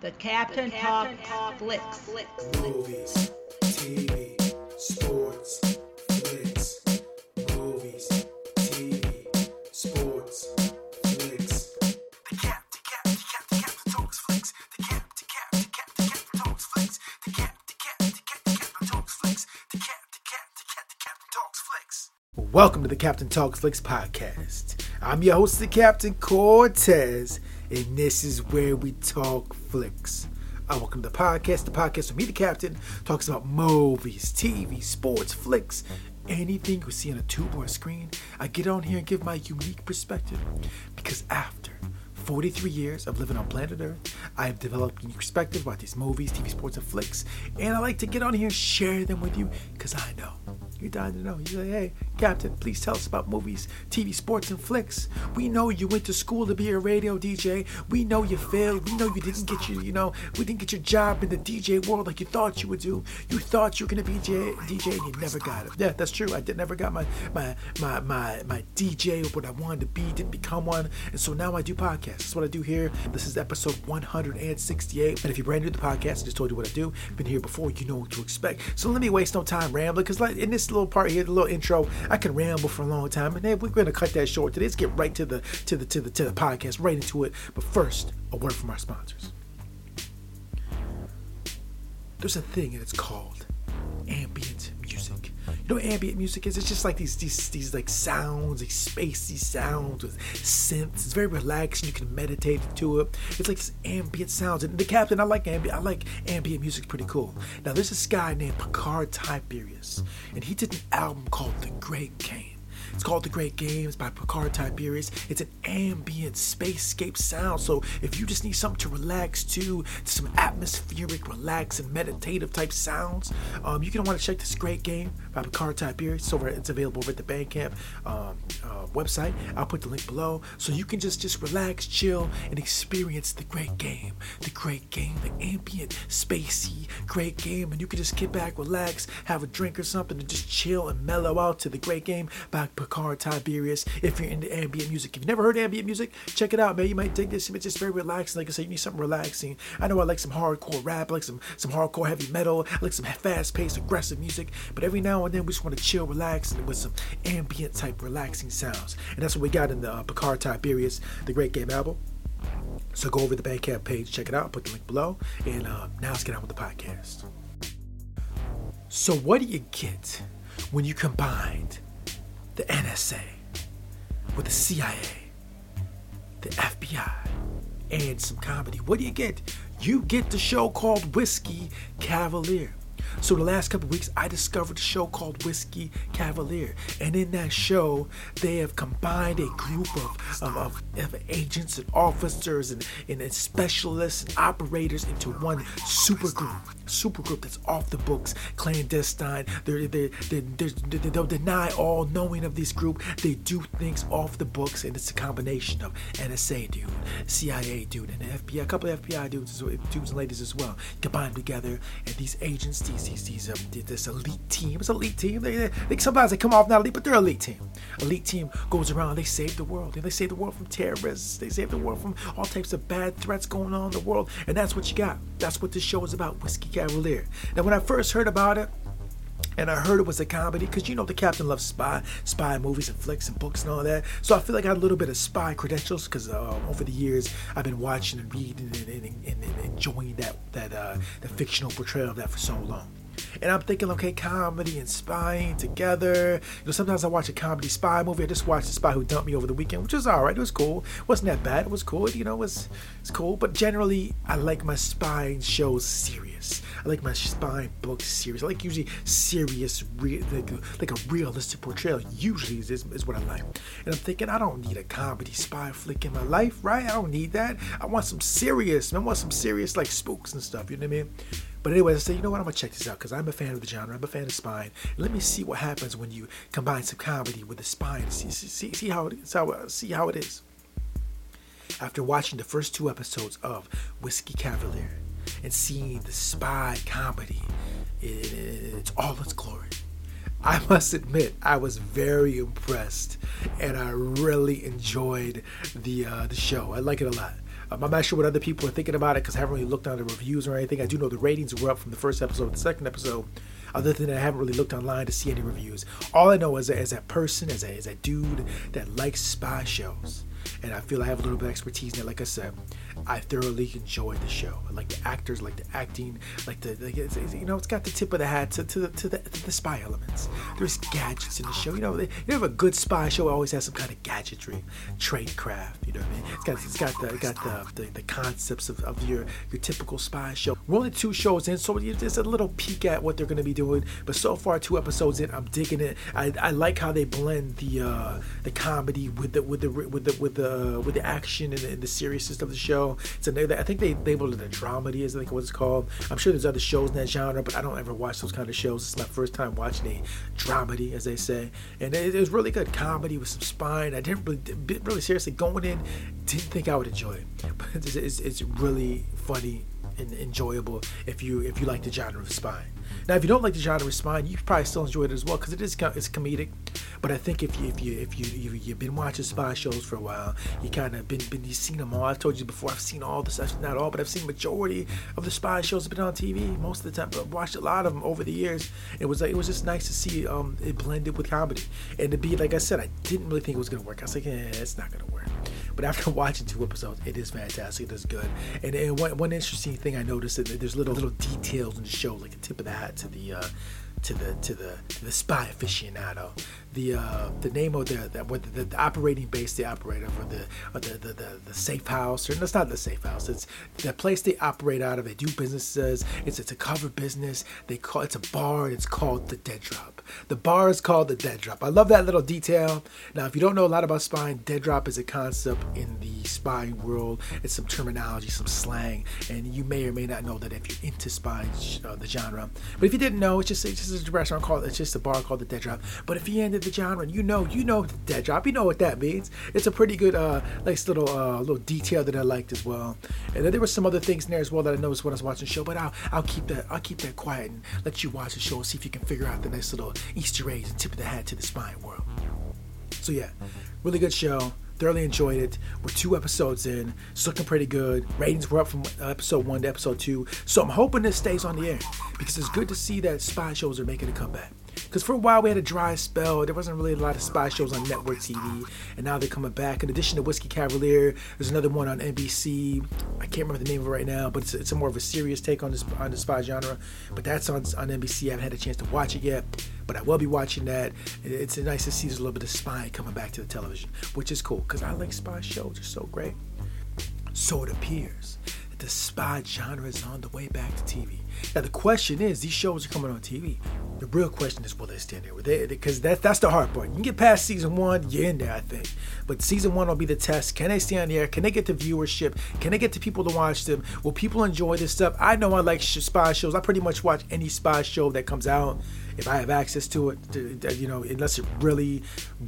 The Captain, Talk, Flicks. Movies, TV, sports, flicks. Movies, TV, sports, flicks. The cap, the cap, the cap, the cap, the talks flicks. The cap, the cap, the cap, the cap, the talks flicks. The cap, the cap, the cap, the cap, the talks flicks. The cap, the cap, the cap, the cap, the talks flicks. Welcome to the Captain Talks Flicks podcast. I'm your host, the Captain Cortez, and this is where we talk flicks. I welcome to the podcast. The podcast with me, the Captain, talks about movies, TV, sports, flicks, anything you see on a tube or a screen. I get on here and give my unique perspective because after 43 years of living on planet Earth, I have developed a unique perspective about these movies, TV, sports, and flicks, and I like to get on here and share them with you because I know you're dying to know. You're like, hey, Captain, please tell us about movies, TV, sports, and flicks. We know you went to school to be a radio DJ. We know you failed. We know you didn't get your, you know, we didn't get your job in the DJ world like you thought you would do. You thought you were gonna be J- DJ and you never got it. Yeah, that's true. I did never got my my my my my DJ of what I wanted to be. Didn't become one, and so now I do podcasts. That's what I do here. This is episode 168. And if you're brand new to the podcast, I just told you what I do. Been here before, you know what to expect. So let me waste no time rambling because like in this little part here, the little intro, I can ramble for a long time, and we're gonna cut that short today. Let's get right to the to the to the to the podcast, right into it. But first, a word from our sponsors. There's a thing, and it's called ambient what ambient music is? It's just like these these these like sounds, these spacey sounds with synths. It's very relaxing. You can meditate to it. It's like this ambient sounds. And the captain, I like ambient. I like ambient music. Pretty cool. Now there's this guy named Picard Tiberius, and he did an album called The Great Game. It's called The Great Games by Picard Tiberius. It's an ambient spacescape sound. So if you just need something to relax to, some atmospheric, relax, and meditative type sounds, um, you can want to check this Great Game by Picard Tiberius. It's, over, it's available over at the Bandcamp um, uh, website. I'll put the link below. So you can just just relax, chill, and experience the Great Game. The Great Game, the ambient, spacey, great game. And you can just get back, relax, have a drink or something, and just chill and mellow out to the Great Game by Picard Tiberius. If you're into ambient music, if you've never heard ambient music, check it out, man. You might dig this. It's just very relaxing. Like I said, you need something relaxing. I know I like some hardcore rap, I like some some hardcore heavy metal, I like some fast-paced, aggressive music. But every now and then, we just want to chill, relax, and with some ambient type relaxing sounds. And that's what we got in the uh, Picard Tiberius, the Great Game album. So go over to the Bandcamp page, check it out, put the link below, and uh, now let's get on with the podcast. So what do you get when you combined the NSA with the CIA, the FBI, and some comedy? What do you get? You get the show called Whiskey Cavalier. So the last couple weeks, I discovered a show called Whiskey Cavalier, and in that show, they have combined a group of, of, of, of agents and officers and, and, specialists and operators into one super group. Super group that's off the books, clandestine. They're, they're, they're, they're, they'll deny all knowing of this group. They do things off the books, and it's a combination of NSA dude, CIA dude, and FBI. A couple of FBI dudes, dudes and ladies as well, combined together. And these agents, these these these um, this elite team. It's elite team. They, they, they sometimes they come off not elite, but they're elite team. Elite team goes around. They save the world. And They save the world from terrorists. They save the world from all types of bad threats going on in the world. And that's what you got. That's what this show is about. Whiskey Cavalier. Now, when I first heard about it. And I heard it was a comedy because you know the captain loves spy, spy movies and flicks and books and all that. So I feel like I had a little bit of spy credentials because uh, over the years I've been watching and reading and, and, and, and enjoying that that uh, the fictional portrayal of that for so long. And I'm thinking, okay, comedy and spying together. You know, sometimes I watch a comedy spy movie. I just watched The Spy Who Dumped Me over the weekend, which was all right. It was cool. It wasn't that bad. It was cool. You know, it was it's cool. But generally, I like my spying shows serious. I like my spy books serious. I like usually serious, re- like, like a realistic portrayal. Usually is, is what I like. And I'm thinking, I don't need a comedy spy flick in my life, right? I don't need that. I want some serious. I want some serious like spooks and stuff. You know what I mean? But anyway, I said, you know what? I'm gonna check this out because I'm a fan of the genre. I'm a fan of spine. Let me see what happens when you combine some comedy with the spine. See, see, see how it is. How, see how it is. After watching the first two episodes of Whiskey Cavalier and seeing the spy comedy, it, it, it's all its glory. I must admit, I was very impressed, and I really enjoyed the uh, the show. I like it a lot. Um, I'm not sure what other people are thinking about it because I haven't really looked on the reviews or anything. I do know the ratings were up from the first episode to the second episode. Other than that, I haven't really looked online to see any reviews. All I know is that as a person, as a, as a dude that likes spy shows, and I feel I have a little bit of expertise in it. Like I said, I thoroughly enjoyed the show. I like the actors, like the acting, like the, like it's, it's- you know, it's got the tip of the hat to, to the to the, to the spy elements. There's gadgets in the show. You know, they, you have a good spy show always has some kind of gadgetry, tradecraft. You know what I mean? It's got it's got the it got the, the, the concepts of, of your your typical spy show. We're only two shows in, so there's a little peek at what they're going to be doing. But so far, two episodes in, I'm digging it. I, I like how they blend the uh, the comedy with the with the with the with the with the action and the, and the seriousness of the show. So they, I think they labeled it a dramedy, is I think what it's called. I'm sure there's other shows in that genre, but I don't ever watch those kind of shows. It's my first time watching a dramedy, as they say, and it, it was really good comedy with some spine. I didn't really, really seriously going in, didn't think I would enjoy it, but it's, it's, it's really funny and enjoyable if you if you like the genre of spine. Now, if you don't like the genre of spine, you probably still enjoy it as well because it is it's comedic. But I think if you if you if you, you you've been watching spy shows for a while, you kind of been been you've seen them all. I told you before, I've seen all the stuff, not all, but I've seen majority of the spy shows have been on TV most of the time. But I've watched a lot of them over the years. It was like it was just nice to see um it blended with comedy and to be like I said, I didn't really think it was gonna work. I was like, eh, it's not gonna work. But after watching two episodes, it is fantastic. It is good. And, and one, one interesting thing I noticed is that there's little little details in the show, like a tip of the hat to the uh, to the to the to the spy aficionado. The uh, the name of the the, the, the operating base they operate over the or the, the, the the safe house or it's not the safe house. It's the place they operate out of. They do businesses. It's it's a cover business. They call it's a bar. And it's called the Dead Drop. The bar is called the Dead Drop. I love that little detail. Now, if you don't know a lot about spying, Dead Drop is a concept in the spying world. It's some terminology, some slang, and you may or may not know that if you're into spying, uh, the genre. But if you didn't know, it's just it's just a restaurant called it's just a bar called the Dead Drop. But if you're into the genre, and you know you know the Dead Drop. You know what that means. It's a pretty good uh nice little uh little detail that I liked as well. And then there were some other things in there as well that I noticed when I was watching the show. But I'll I'll keep that I'll keep that quiet and let you watch the show and see if you can figure out the nice little Easter eggs and tip of the hat to the spying world. So yeah, really good show. Thoroughly enjoyed it. We're two episodes in. It's looking pretty good. Ratings were up from episode one to episode two. So I'm hoping this stays on the air because it's good to see that spy shows are making a comeback. Because for a while we had a dry spell. There wasn't really a lot of spy shows on network TV, and now they're coming back. In addition to Whiskey Cavalier, there's another one on NBC. I can't remember the name of it right now, but it's, it's a more of a serious take on this on the spy genre. But that's on on NBC. I haven't had a chance to watch it yet, but I will be watching that. It's nice to see there's a little bit of spy coming back to the television, which is cool because I like spy shows. They're so great. So it appears that the spy genre is on the way back to TV. Now the question is, these shows are coming on TV. The real question is, will they stand there? Because that, that's the hard part. You can get past season one, you're in there, I think. But season one will be the test. Can they stay on the air? Can they get the viewership? Can they get the people to watch them? Will people enjoy this stuff? I know I like spy shows. I pretty much watch any spy show that comes out if I have access to it, to- you know, unless it really,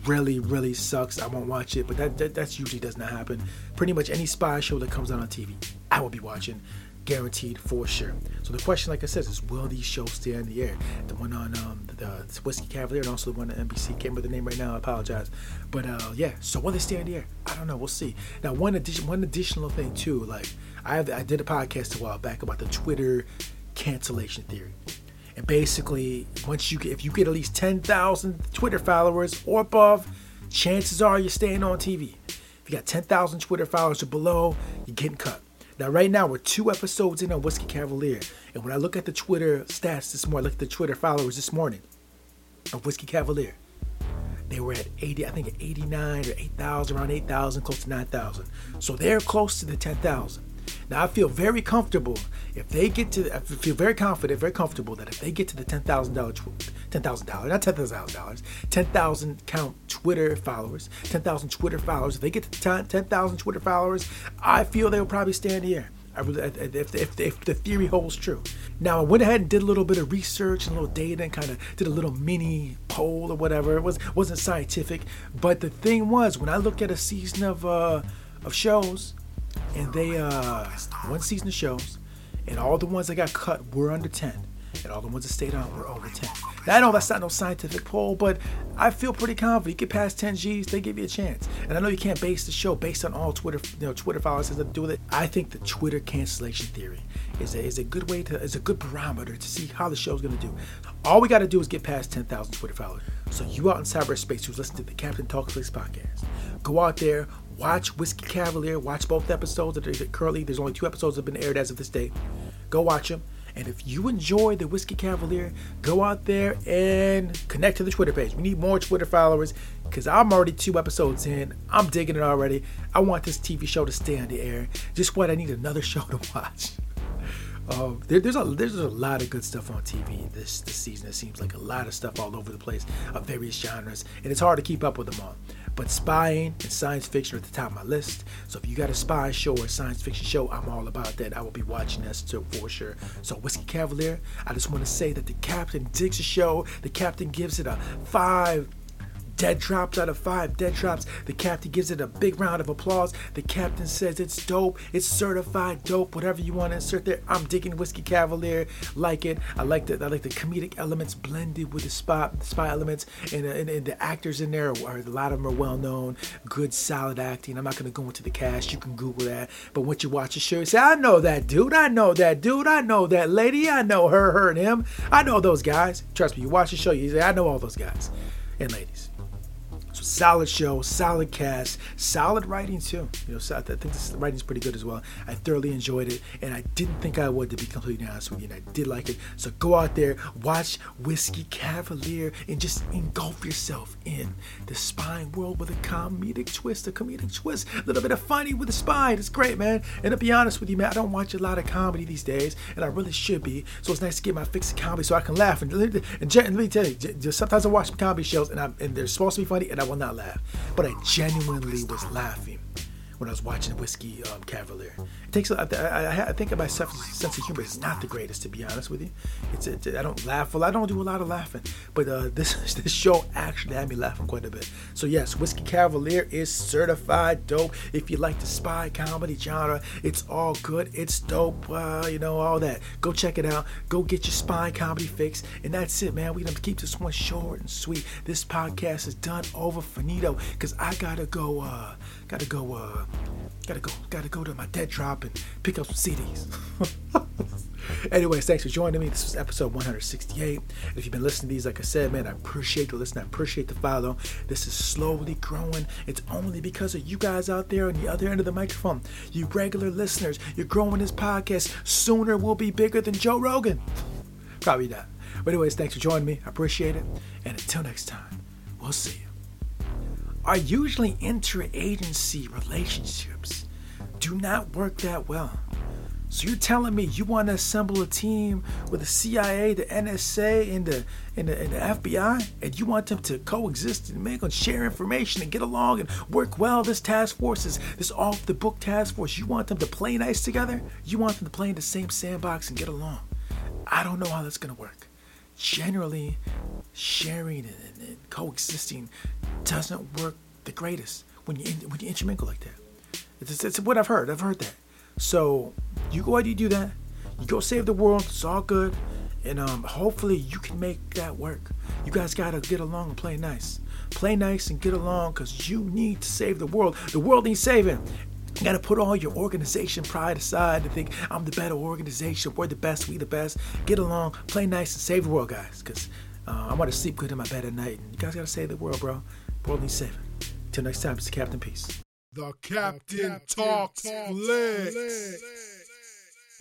really, really sucks, I won't watch it. But that, that that's usually does not happen. Pretty much any spy show that comes out on TV, I will be watching, guaranteed for sure. So the question, like I said, is will these shows stay on the air? The one on um, the, the Whiskey Cavalier and also the one on NBC. Can't remember the name right now. I apologize. But uh, yeah, so will they stay on the air? I don't know. We'll see. Now, one addition, one additional thing too. Like I have, I did a podcast a while back about the Twitter cancellation theory. And basically, once you get, if you get at least 10,000 Twitter followers or above, chances are you're staying on TV. If you got 10,000 Twitter followers or below, you're getting cut. Now, right now, we're two episodes in on Whiskey Cavalier. And when I look at the Twitter stats this morning, look at the Twitter followers this morning of Whiskey Cavalier, they were at 80, I think at 89 or 8,000, around 8,000, close to 9,000. So they're close to the 10,000. Now I feel very comfortable if they get to. I feel very confident, very comfortable that if they get to the ten thousand dollar, ten thousand dollars, not ten thousand dollars, ten thousand count Twitter followers, ten thousand Twitter followers. If they get to ten thousand Twitter followers, I feel they will probably the. I really, if, if, if, if the theory holds true. Now I went ahead and did a little bit of research and a little data and kind of did a little mini poll or whatever. It was wasn't scientific, but the thing was when I look at a season of uh, of shows, and they uh one season of shows, and all the ones that got cut were under ten. and all the ones that stayed on were over 10. Now, I know that's not no scientific poll, but I feel pretty confident. You get past 10 G's, they give you a chance. And I know you can't base the show based on all Twitter, you know, Twitter followers has to do with it. I think the Twitter cancellation theory is a, is a good way to, is a good barometer to see how the show's gonna do. All we gotta do is get past 10,000 Twitter followers. So you out in cyberspace who's listening to the Captain Talk Flicks podcast, go out there, watch Whiskey Cavalier, watch both episodes. Currently, there's only two episodes that have been aired as of this date. Go watch them. And if you enjoy the Whiskey Cavalier, go out there and connect to the Twitter page. We need more Twitter followers because I'm already two episodes in. I'm digging it already. I want this TV show to stay on the air. Just what I need another show to watch. Um, there, there's a there's a lot of good stuff on TV this this season. It seems like a lot of stuff all over the place of various genres, and it's hard to keep up with them all. But spying and science fiction are at the top of my list. So if you got a spy show or a science fiction show, I'm all about that. I will be watching that too, for sure. So Whiskey Cavalier, I just want to say that the captain digs the show. The captain gives it a five dead drops out of five dead drops. The captain gives it a big round of applause. The captain says it's dope, it's certified dope, whatever you want to insert there. I'm digging Whiskey Cavalier, like it. I like the I like the comedic elements blended with the spy spy elements, and, uh, and, and the actors in there are a lot of them are well known, good solid acting. I'm not gonna go into the cast. You can Google that. But once you watch the show, you say, I know that dude. I know that dude. I know that lady. I know her, her, and him. I know those guys. Trust me. You watch the show, you say, I know all those guys and ladies. So solid show, solid cast, solid writing too. You know, so I think this writing's pretty good as well. I thoroughly enjoyed it, and I didn't think I would, to be completely honest with you. And I did like it. So go out there, watch Whiskey Cavalier, and just engulf yourself in the spying world with a comedic twist, a comedic twist, a little bit of funny with the spy. It's great, man. And to be honest with you, man, I don't watch a lot of comedy these days, and I really should be. So it's nice to get my fix of comedy so I can laugh. And, and, and let me tell you, just sometimes I watch comedy shows, and, I'm, and they're supposed to be funny, and I will not laugh. But I genuinely was laughing when I was watching Whiskey um, Cavalier. It takes. I, I, I think my sense of humor is not the greatest, to be honest with you. It's. It, I don't laugh. Well, I don't do a lot of laughing, but uh, this this show actually had me laughing quite a bit. So yes, Whiskey Cavalier is certified dope. If you like the spy comedy genre, it's all good. It's dope. Uh, you know all that. Go check it out. Go get your spy comedy fix, and that's it, man. We're gonna keep this one short and sweet. This podcast is done over finito because I gotta go. Uh, gotta go. Uh, gotta go. Gotta go to my dead drop and pick up some CDs. Anyways, thanks for joining me. This was episode 168. If you've been listening to these, like I said, man, I appreciate the listen. I appreciate the follow. This is slowly growing. It's only because of you guys out there on the other end of the microphone. You regular listeners, you're growing this podcast. Sooner we'll be bigger than Joe Rogan. Probably not. But anyways, thanks for joining me. I appreciate it. And until next time, we'll see you are usually interagency relationships do not work that well. So you're telling me you want to assemble a team with the CIA, the NSA, and the, and the and the FBI, and you want them to coexist and make and share information and get along and work well? This task force is this off the book task force. You want them to play nice together? You want them to play in the same sandbox and get along? I don't know how that's gonna work. Generally, sharing and, and, and coexisting doesn't work the greatest when you when you intermingle like that. It's, it's what I've heard. I've heard that. So you go ahead, you do that. You go save the world. It's all good, and um, hopefully you can make that work. You guys gotta get along and play nice. Play nice and get along, cause you need to save the world. The world needs saving. You gotta put all your organization pride aside and think I'm the better organization. We're the best. We the best. Get along, play nice, and save the world, guys. Cause uh, I want to sleep good in my bed at night. You guys gotta save the world, bro. Needs saving. Till next time, it's the Captain Peace. The Captain, Talks, Flicks.